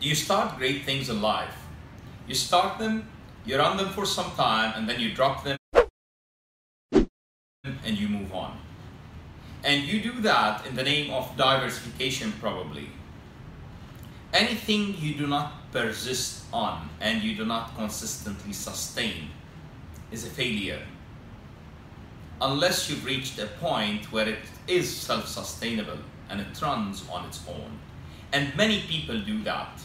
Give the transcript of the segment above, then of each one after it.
You start great things in life? You start them, you run them for some time, and then you drop them and you move on. And you do that in the name of diversification, probably. Anything you do not persist on and you do not consistently sustain is a failure. Unless you've reached a point where it is self sustainable and it runs on its own. And many people do that.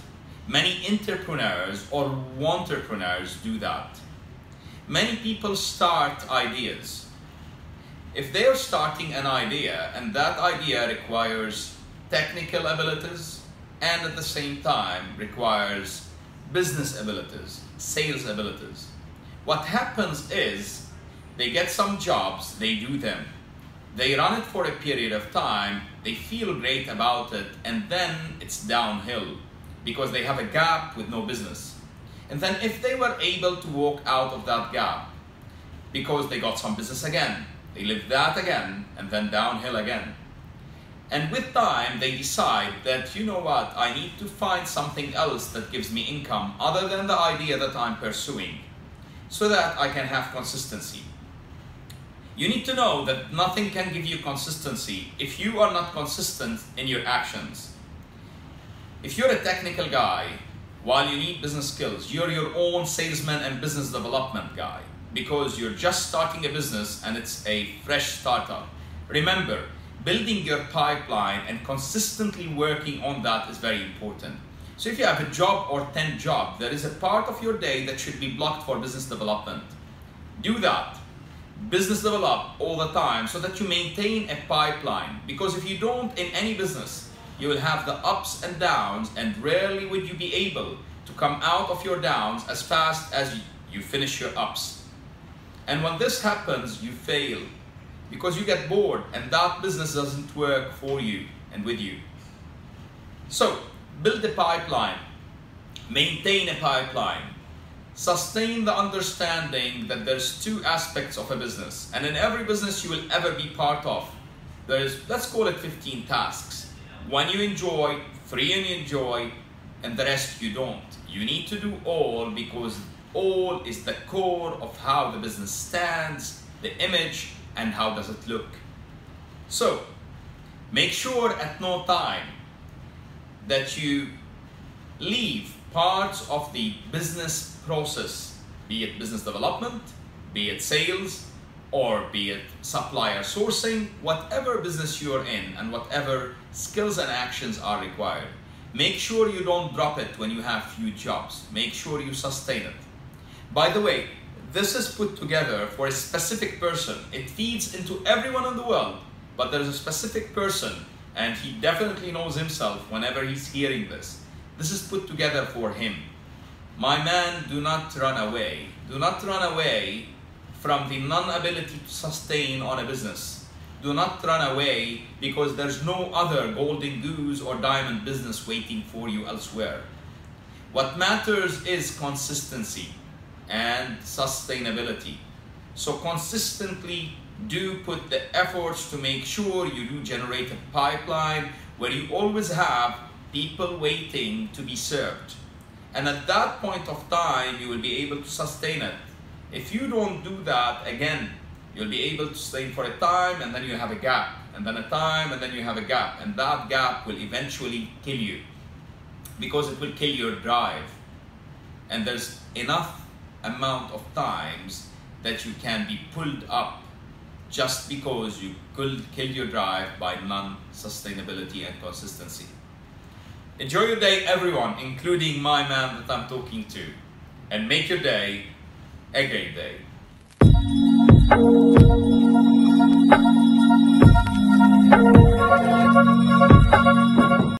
Many entrepreneurs or entrepreneurs do that. Many people start ideas. If they are starting an idea and that idea requires technical abilities and at the same time requires business abilities, sales abilities, what happens is they get some jobs, they do them, they run it for a period of time, they feel great about it, and then it's downhill because they have a gap with no business. And then if they were able to walk out of that gap because they got some business again, they live that again, and then downhill again. And with time, they decide that, you know what, I need to find something else that gives me income other than the idea that I'm pursuing so that I can have consistency. You need to know that nothing can give you consistency if you are not consistent in your actions. If you're a technical guy, while you need business skills, you're your own salesman and business development guy because you're just starting a business and it's a fresh startup. Remember, building your pipeline and consistently working on that is very important. So if you have a job or 10 job, there is a part of your day that should be blocked for business development. Do that. Business develop all the time so that you maintain a pipeline. Because if you don't in any business, you will have the ups and downs and rarely would you be able to come out of your downs as fast as you finish your ups. And when this happens, you fail because you get bored and that business doesn't work for you and with you. So, build a pipeline, maintain a pipeline, sustain the understanding that there's two aspects of a business. And in every business you will ever be part of, there's, let's call it 15 tasks. One you enjoy, three you enjoy, and the rest you don't. You need to do all because all is the core of how the business stands, the image, and how does it look. So, make sure at no time that you leave parts of the business process, be it business development, be it sales, or be it supplier sourcing, whatever business you're in and whatever skills and actions are required. Make sure you don't drop it when you have few jobs. Make sure you sustain it. By the way, this is put together for a specific person. It feeds into everyone in the world, but there's a specific person and he definitely knows himself whenever he's hearing this. This is put together for him. My man, do not run away. Do not run away from the non ability to sustain on a business. Do not run away because there's no other golden goose or diamond business waiting for you elsewhere. What matters is consistency and sustainability. So, consistently do put the efforts to make sure you do generate a pipeline where you always have people waiting to be served. And at that point of time, you will be able to sustain it. If you don't do that, again, you'll be able to sustain for a time and then you have a gap, and then a time and then you have a gap, and that gap will eventually kill you because it will kill your drive. And there's enough amount of times that you can be pulled up just because you could kill your drive by non-sustainability and consistency. Enjoy your day, everyone, including my man that I'm talking to, and make your day a great.